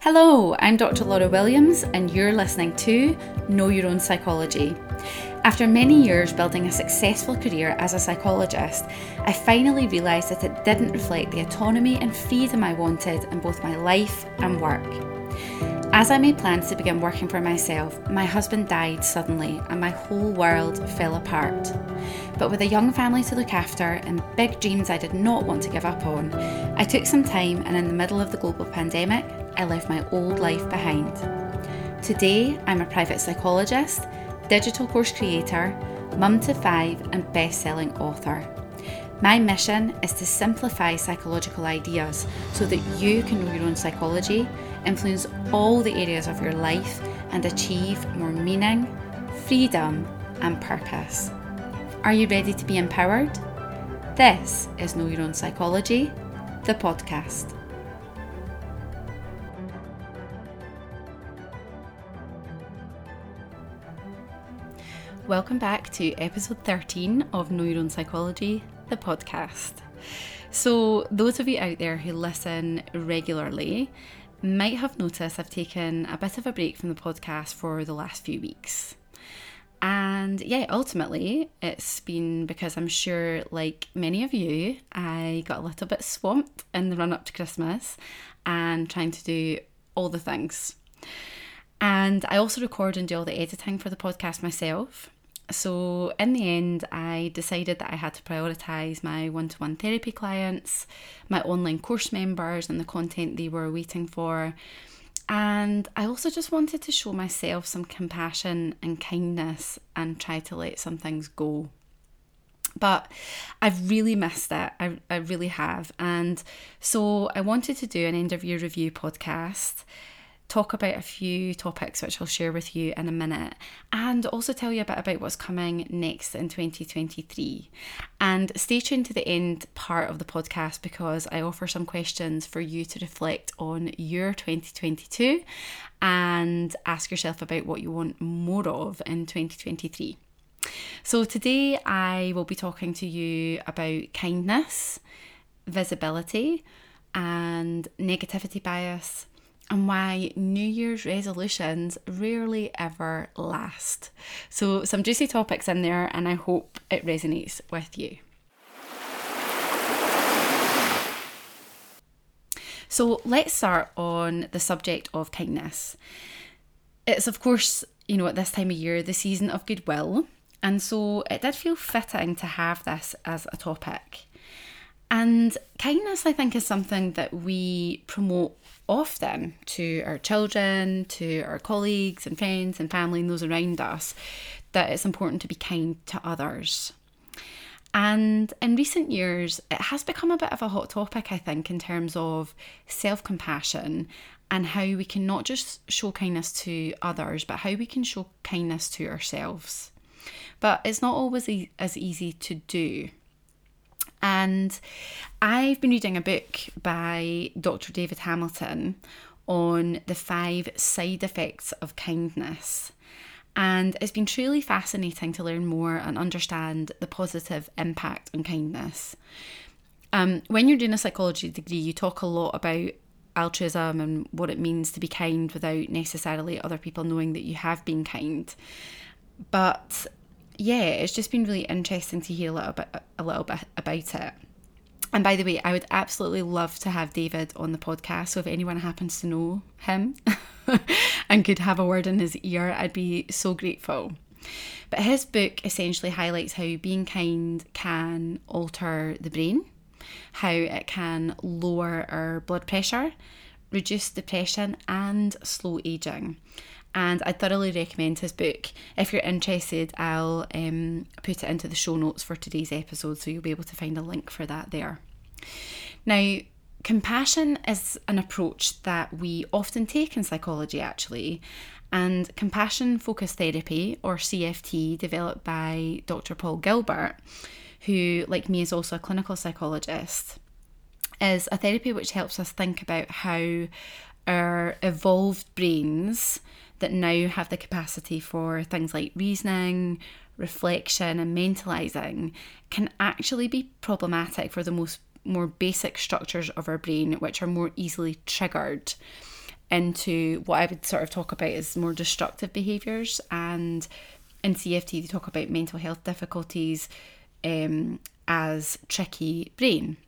Hello, I'm Dr. Laura Williams, and you're listening to Know Your Own Psychology. After many years building a successful career as a psychologist, I finally realised that it didn't reflect the autonomy and freedom I wanted in both my life and work. As I made plans to begin working for myself, my husband died suddenly and my whole world fell apart. But with a young family to look after and big dreams I did not want to give up on, I took some time and in the middle of the global pandemic, I left my old life behind. Today, I'm a private psychologist, digital course creator, mum to five, and best selling author. My mission is to simplify psychological ideas so that you can know your own psychology influence all the areas of your life, and achieve more meaning, freedom, and purpose. Are you ready to be empowered? This is Know Your Own Psychology, the podcast. Welcome back to episode 13 of Know Psychology, the podcast. So, those of you out there who listen regularly might have noticed I've taken a bit of a break from the podcast for the last few weeks. And yeah, ultimately, it's been because I'm sure, like many of you, I got a little bit swamped in the run up to Christmas and trying to do all the things. And I also record and do all the editing for the podcast myself. So, in the end, I decided that I had to prioritise my one to one therapy clients, my online course members, and the content they were waiting for. And I also just wanted to show myself some compassion and kindness and try to let some things go. But I've really missed it. I, I really have. And so I wanted to do an end of year review podcast talk about a few topics which I'll share with you in a minute, and also tell you a bit about what's coming next in 2023. And stay tuned to the end part of the podcast because I offer some questions for you to reflect on your 2022 and ask yourself about what you want more of in 2023. So, today I will be talking to you about kindness, visibility, and negativity bias and why New Year's resolutions rarely ever last. So, some juicy topics in there, and I hope it resonates with you. So, let's start on the subject of kindness. It's, of course, you know, at this time of year, the season of goodwill, and so it did feel fitting to have this as a topic. And kindness, I think, is something that we promote often to our children, to our colleagues and friends and family and those around us, that it's important to be kind to others. And in recent years, it has become a bit of a hot topic, I think, in terms of self compassion and how we can not just show kindness to others, but how we can show kindness to ourselves. But it's not always e- as easy to do. And I've been reading a book by Dr. David Hamilton on the five side effects of kindness. And it's been truly fascinating to learn more and understand the positive impact on kindness. Um, when you're doing a psychology degree, you talk a lot about altruism and what it means to be kind without necessarily other people knowing that you have been kind. But yeah, it's just been really interesting to hear a little bit a little bit about it. And by the way, I would absolutely love to have David on the podcast. So if anyone happens to know him and could have a word in his ear, I'd be so grateful. But his book essentially highlights how being kind can alter the brain, how it can lower our blood pressure, reduce depression, and slow aging and I thoroughly recommend his book. If you're interested, I'll um, put it into the show notes for today's episode, so you'll be able to find a link for that there. Now, compassion is an approach that we often take in psychology, actually, and compassion focused therapy, or CFT, developed by Dr. Paul Gilbert, who, like me, is also a clinical psychologist, is a therapy which helps us think about how our evolved brains that now have the capacity for things like reasoning, reflection, and mentalizing can actually be problematic for the most more basic structures of our brain, which are more easily triggered. into what I would sort of talk about as more destructive behaviours. And in CFT, they talk about mental health difficulties um, as tricky brain.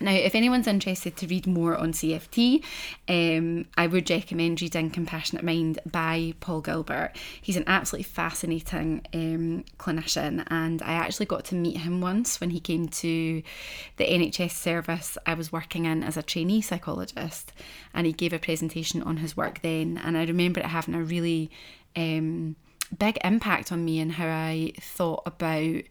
Now, if anyone's interested to read more on CFT, um, I would recommend reading Compassionate Mind by Paul Gilbert. He's an absolutely fascinating um, clinician, and I actually got to meet him once when he came to the NHS service I was working in as a trainee psychologist, and he gave a presentation on his work then. And I remember it having a really um, big impact on me and how I thought about.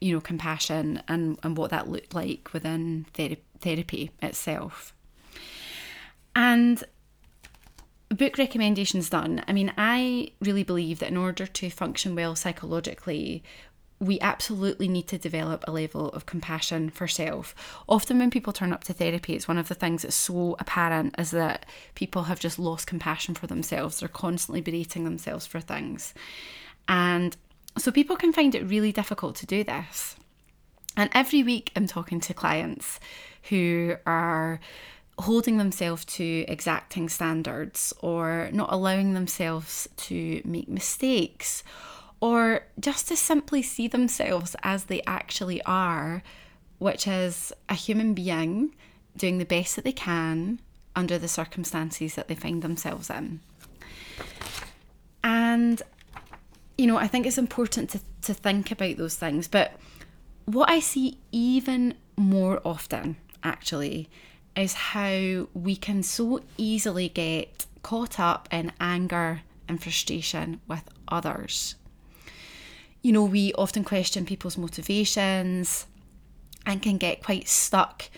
You know, compassion and, and what that looked like within ther- therapy itself. And book recommendations done. I mean, I really believe that in order to function well psychologically, we absolutely need to develop a level of compassion for self. Often, when people turn up to therapy, it's one of the things that's so apparent is that people have just lost compassion for themselves. They're constantly berating themselves for things. And so people can find it really difficult to do this. And every week I'm talking to clients who are holding themselves to exacting standards or not allowing themselves to make mistakes or just to simply see themselves as they actually are, which is a human being doing the best that they can under the circumstances that they find themselves in. And you know, I think it's important to, to think about those things. But what I see even more often, actually, is how we can so easily get caught up in anger and frustration with others. You know, we often question people's motivations and can get quite stuck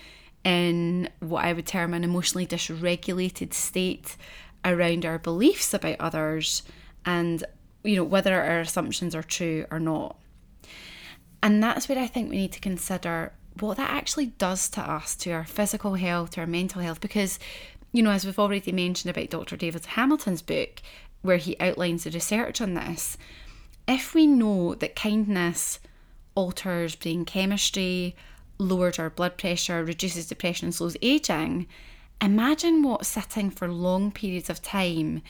in what I would term an emotionally dysregulated state around our beliefs about others and you know, whether our assumptions are true or not. And that's where I think we need to consider what that actually does to us, to our physical health, to our mental health, because, you know, as we've already mentioned about Dr. David Hamilton's book, where he outlines the research on this, if we know that kindness alters brain chemistry, lowers our blood pressure, reduces depression, slows aging, imagine what sitting for long periods of time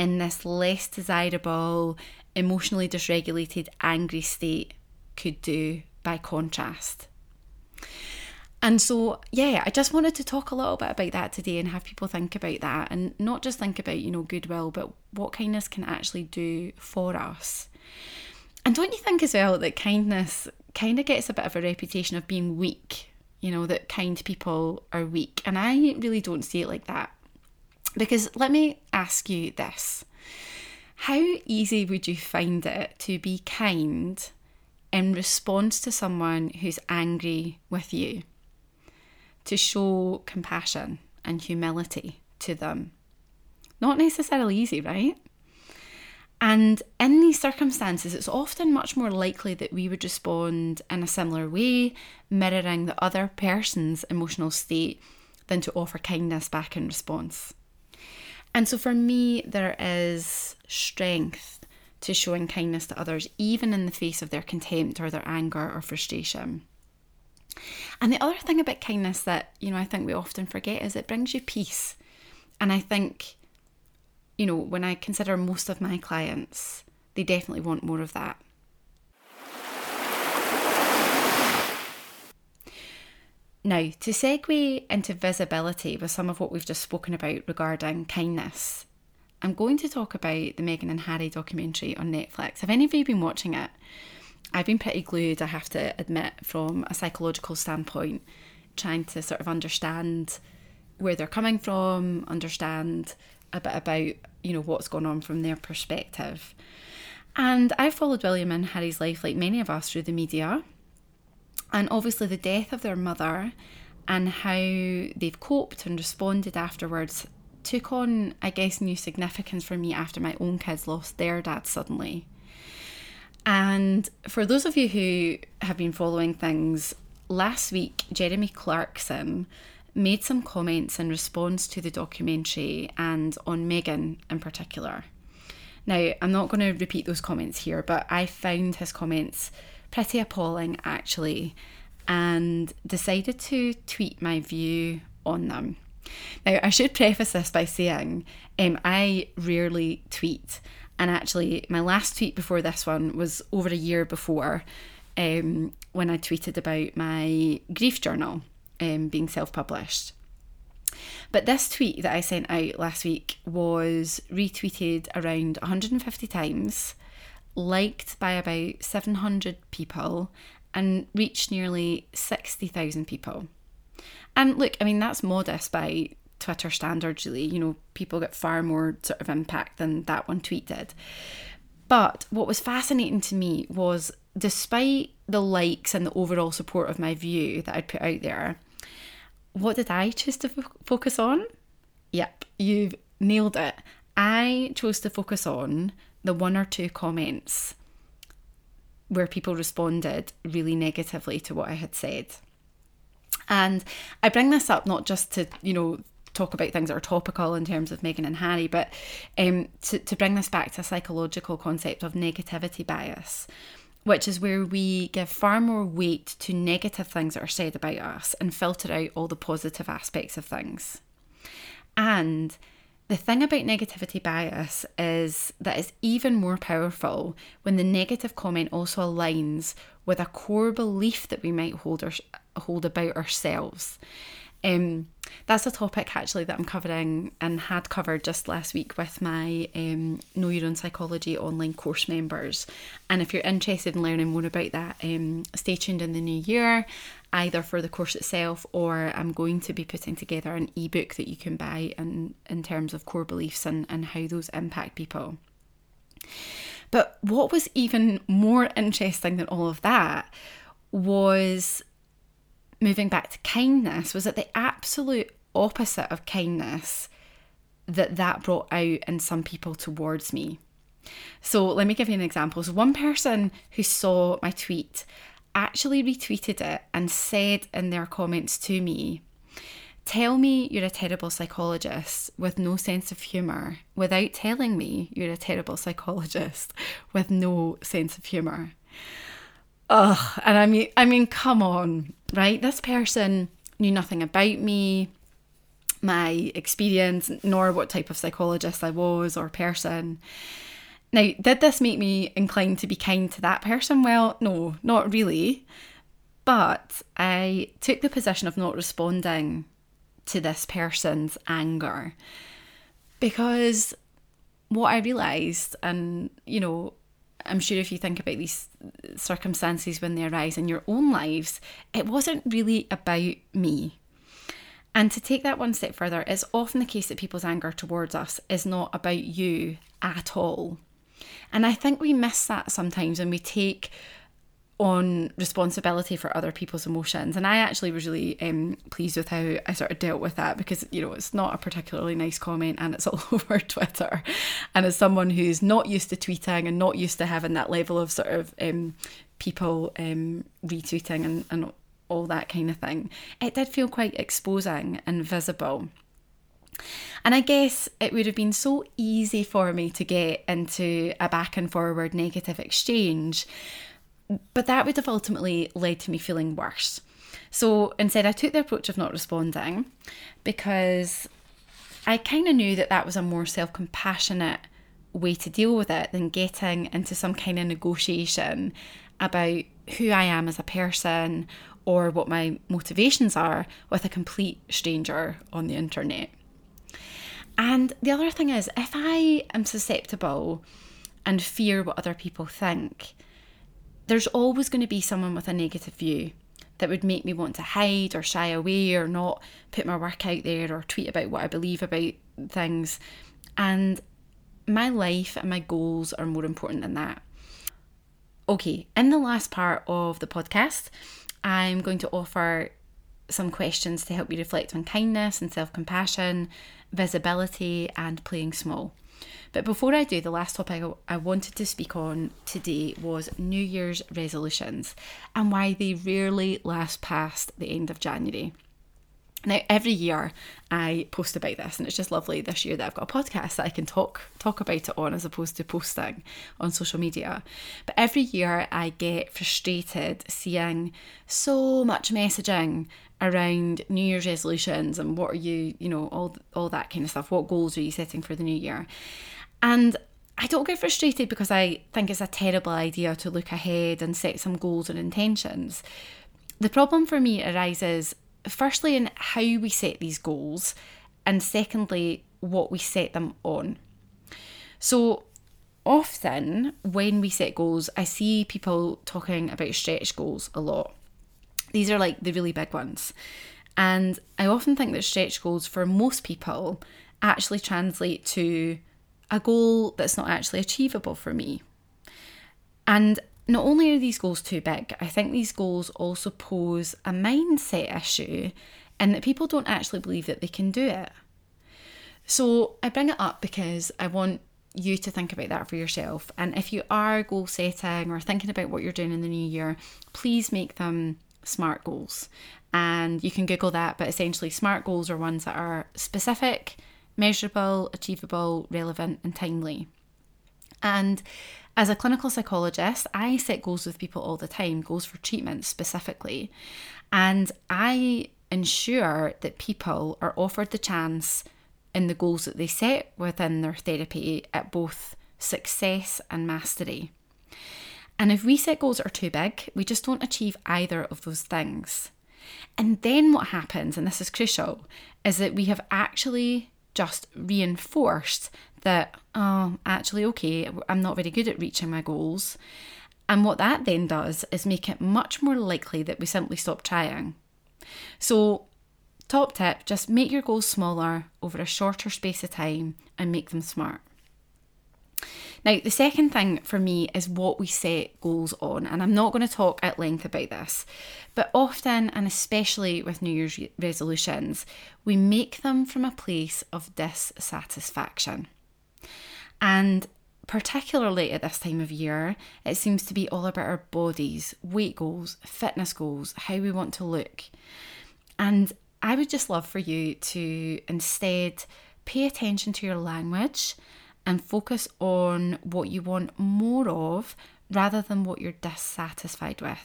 in this less desirable, emotionally dysregulated, angry state could do by contrast. And so, yeah, I just wanted to talk a little bit about that today and have people think about that and not just think about, you know, goodwill, but what kindness can actually do for us. And don't you think as well that kindness kind of gets a bit of a reputation of being weak? You know, that kind people are weak. And I really don't see it like that. Because let me ask you this How easy would you find it to be kind in response to someone who's angry with you? To show compassion and humility to them. Not necessarily easy, right? And in these circumstances, it's often much more likely that we would respond in a similar way, mirroring the other person's emotional state, than to offer kindness back in response. And so for me, there is strength to showing kindness to others, even in the face of their contempt or their anger or frustration. And the other thing about kindness that, you know, I think we often forget is it brings you peace. And I think, you know, when I consider most of my clients, they definitely want more of that. Now, to segue into visibility with some of what we've just spoken about regarding kindness, I'm going to talk about the Meghan and Harry documentary on Netflix. Have any of you been watching it? I've been pretty glued, I have to admit, from a psychological standpoint, trying to sort of understand where they're coming from, understand a bit about, you know, what's going on from their perspective. And I followed William and Harry's life, like many of us, through the media and obviously the death of their mother and how they've coped and responded afterwards took on, I guess, new significance for me after my own kids lost their dad suddenly. And for those of you who have been following things, last week Jeremy Clarkson made some comments in response to the documentary and on Meghan in particular. Now, I'm not going to repeat those comments here, but I found his comments pretty appalling actually, and decided to tweet my view on them. Now, I should preface this by saying um, I rarely tweet. And actually, my last tweet before this one was over a year before um, when I tweeted about my grief journal um, being self published. But this tweet that I sent out last week was retweeted around 150 times, liked by about 700 people, and reached nearly 60,000 people. And look, I mean, that's modest by Twitter standards, really. You know, people get far more sort of impact than that one tweet did. But what was fascinating to me was despite the likes and the overall support of my view that I'd put out there, what did I choose to f- focus on? Yep, you've nailed it. I chose to focus on the one or two comments where people responded really negatively to what I had said. And I bring this up not just to, you know, talk about things that are topical in terms of Meghan and Harry, but um, to, to bring this back to a psychological concept of negativity bias which is where we give far more weight to negative things that are said about us and filter out all the positive aspects of things. And the thing about negativity bias is that it's even more powerful when the negative comment also aligns with a core belief that we might hold, our, hold about ourselves. Um, that's a topic actually that I'm covering and had covered just last week with my um, Know Your Own Psychology online course members. And if you're interested in learning more about that, um, stay tuned in the new year, either for the course itself or I'm going to be putting together an ebook that you can buy in, in terms of core beliefs and, and how those impact people. But what was even more interesting than all of that was moving back to kindness was that the absolute opposite of kindness that that brought out in some people towards me. So let me give you an example. So one person who saw my tweet actually retweeted it and said in their comments to me, Tell me you're a terrible psychologist with no sense of humour without telling me you're a terrible psychologist with no sense of humour. Ugh, and I mean, I mean, come on, right? This person knew nothing about me, my experience, nor what type of psychologist I was or person. Now, did this make me inclined to be kind to that person? Well, no, not really. But I took the position of not responding to this person's anger because what I realised, and you know, I'm sure if you think about these circumstances when they arise in your own lives, it wasn't really about me. And to take that one step further, it's often the case that people's anger towards us is not about you at all. And I think we miss that sometimes when we take on responsibility for other people's emotions. And I actually was really um, pleased with how I sort of dealt with that because, you know, it's not a particularly nice comment and it's all over Twitter. And as someone who's not used to tweeting and not used to having that level of sort of um, people um, retweeting and, and all that kind of thing, it did feel quite exposing and visible. And I guess it would have been so easy for me to get into a back and forward negative exchange but that would have ultimately led to me feeling worse. So instead, I took the approach of not responding because I kind of knew that that was a more self compassionate way to deal with it than getting into some kind of negotiation about who I am as a person or what my motivations are with a complete stranger on the internet. And the other thing is, if I am susceptible and fear what other people think, there's always going to be someone with a negative view that would make me want to hide or shy away or not put my work out there or tweet about what I believe about things. And my life and my goals are more important than that. Okay, in the last part of the podcast, I'm going to offer some questions to help you reflect on kindness and self compassion, visibility, and playing small. But before I do, the last topic I wanted to speak on today was New Year's resolutions and why they rarely last past the end of January. Now, every year I post about this, and it's just lovely this year that I've got a podcast that I can talk talk about it on as opposed to posting on social media. But every year I get frustrated seeing so much messaging around New Year's resolutions and what are you, you know, all all that kind of stuff. What goals are you setting for the new year? And I don't get frustrated because I think it's a terrible idea to look ahead and set some goals and intentions. The problem for me arises firstly in how we set these goals, and secondly, what we set them on. So, often when we set goals, I see people talking about stretch goals a lot. These are like the really big ones. And I often think that stretch goals for most people actually translate to a goal that's not actually achievable for me. And not only are these goals too big, I think these goals also pose a mindset issue and that people don't actually believe that they can do it. So I bring it up because I want you to think about that for yourself. And if you are goal setting or thinking about what you're doing in the new year, please make them SMART goals. And you can Google that, but essentially, SMART goals are ones that are specific, measurable, achievable, relevant, and timely. And as a clinical psychologist, I set goals with people all the time, goals for treatment specifically. And I ensure that people are offered the chance in the goals that they set within their therapy at both success and mastery. And if we set goals that are too big, we just don't achieve either of those things. And then what happens, and this is crucial, is that we have actually just reinforced that, oh, actually, okay, I'm not very good at reaching my goals. And what that then does is make it much more likely that we simply stop trying. So, top tip just make your goals smaller over a shorter space of time and make them smart. Now, the second thing for me is what we set goals on, and I'm not going to talk at length about this, but often, and especially with New Year's resolutions, we make them from a place of dissatisfaction. And particularly at this time of year, it seems to be all about our bodies, weight goals, fitness goals, how we want to look. And I would just love for you to instead pay attention to your language and focus on what you want more of rather than what you're dissatisfied with.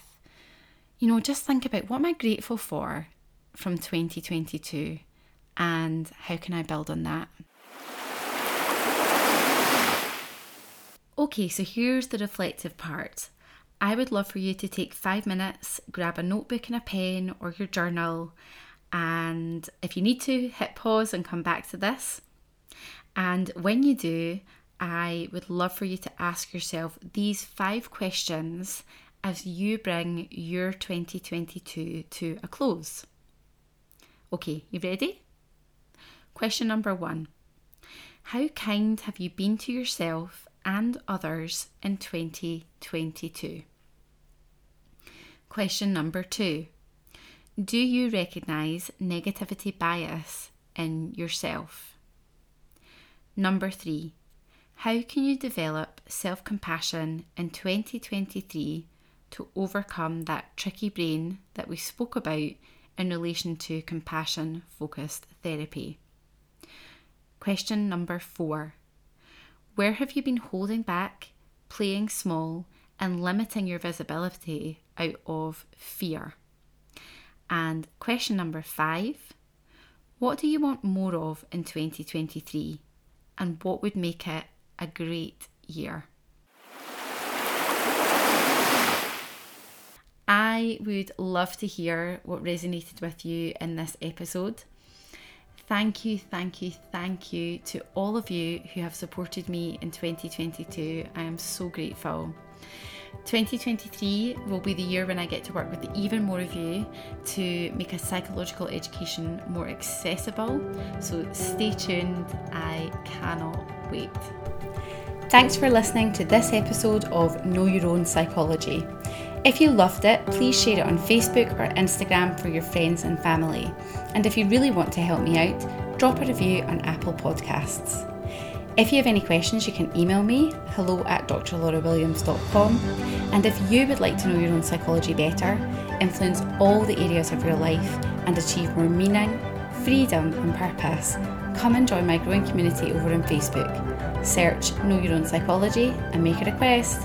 You know, just think about what am I grateful for from 2022 and how can I build on that? Okay, so here's the reflective part. I would love for you to take five minutes, grab a notebook and a pen or your journal, and if you need to, hit pause and come back to this. And when you do, I would love for you to ask yourself these five questions as you bring your 2022 to a close. Okay, you ready? Question number one How kind have you been to yourself and others in 2022? Question number two Do you recognise negativity bias in yourself? Number three, how can you develop self compassion in 2023 to overcome that tricky brain that we spoke about in relation to compassion focused therapy? Question number four Where have you been holding back, playing small, and limiting your visibility out of fear? And question number five What do you want more of in 2023? And what would make it a great year. I would love to hear what resonated with you in this episode. Thank you, thank you, thank you to all of you who have supported me in 2022. I am so grateful. 2023 will be the year when I get to work with even more of you to make a psychological education more accessible. So stay tuned, I cannot wait. Thanks for listening to this episode of Know Your Own Psychology. If you loved it, please share it on Facebook or Instagram for your friends and family. And if you really want to help me out, drop a review on Apple Podcasts. If you have any questions, you can email me hello at drlaurawilliams.com. And if you would like to know your own psychology better, influence all the areas of your life, and achieve more meaning, freedom, and purpose, come and join my growing community over on Facebook. Search Know Your Own Psychology and make a request.